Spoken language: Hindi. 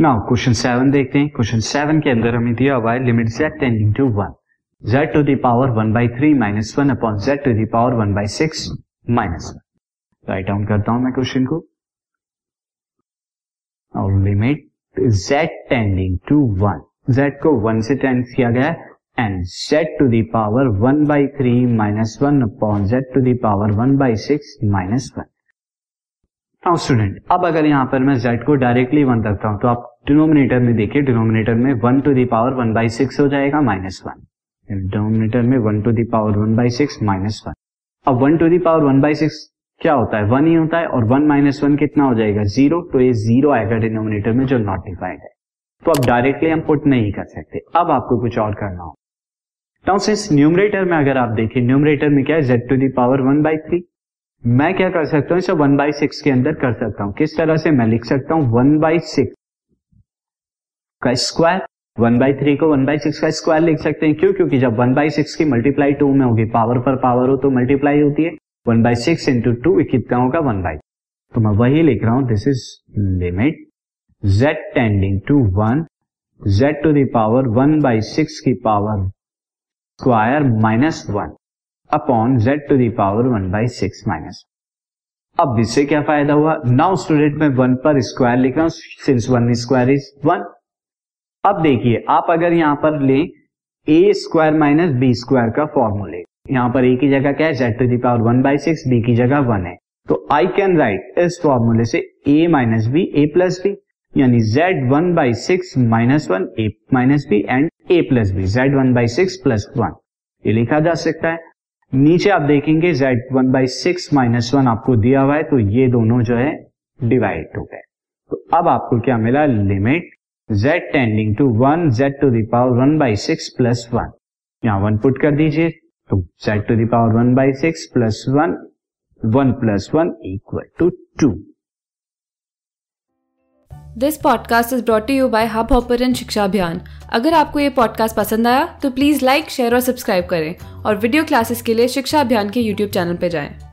नाउ क्वेश्चन सेवन देखते हैं। क्वेश्चन सेवन के अंदर हमें दिया हुआ है limit z tending to one z to the power one by three minus one upon z to the power one by six minus one write down करता हूँ मैं क्वेश्चन को। और limit z tending to one z को वन से टेंड किया गया and z to the power one by three minus one upon z to the power one by six minus one student अब अगर यहाँ पर मैं z को डायरेक्टली वन रखता हूँ तो आप डिनोमिनेटर में देखिए डिनोमिनेटर में one to the power one by six हो जाएगा माइनस वन डिनोमिनेटर में one to the power one by six minus one अब one to the power one by six क्या होता है? वन ही होता है और वन माइनस वन कितना हो जाएगा? ज़ीरो तो ये ज़ीरो आएगा डिनोमिनेटर में जो नॉट डिफाइंड है. तो अब डायरेक्टली हम पुट नहीं कर सकते। अब आपको कुछ और करना हो नाउ सिंस न्यूमरेटर में अगर आप देखिए न्यूमरेटर में क्या है? Z to the power one by three मैं क्या कर सकता हूँ? इसे वन बाई सिक्स के अंदर कर सकता हूँ। किस तरह से? मैं लिख सकता हूँ वन बाई सिक्स का स्क्वायर वन बाई थ्री को वन बाई सिक्स का स्क्वायर लिख सकते हैं। क्यों? क्योंकि जब वन बाई सिक्स की मल्टीप्लाई टू में होगी पावर पर पावर हो तो मल्टीप्लाई होती है। One by six into two कितना होगा वन बाई तो मैं वही लिख रहा हूँ this is limit z tending to one z to the power one by six की power square minus one upon z to the power one by six minus अब इससे क्या फ़ायदा हुआ? नाउ स्टूडेंट में वन पर स्क्वायर लिख रहा हूँ since one square is one अब देखिए, आप अगर यहाँ पर ले a square minus b square का फॉर्मूले यहाँ पर ए की जगह क्या है? Z to the power one by six b की जगह वन है। तो आई कैन राइट इस फॉर्मूले से a minus b a plus b यानी z one by six minus one a minus b and a plus b z one by six plus one ये लिखा जा सकता है। नीचे आप देखेंगे z one by six minus one आपको दिया हुआ है तो ये दोनों जो है डिवाइड हो गए। तो अब आपको क्या मिला? Limit z tending to one z to the power one by six plus one यहाँ वन पुट कर दीजिए तो z to the power one by six plus one one plus one equal to two this podcast is brought you by hubhopper Shiksha Abhiyan अगर आपको ये पॉडकास्ट पसंद आया तो प्लीज़ लाइक शेयर और सब्सक्राइब करें और वीडियो क्लासेस के लिए शिक्षा अभियान के यूट्यूब चैनल पर जाएँ।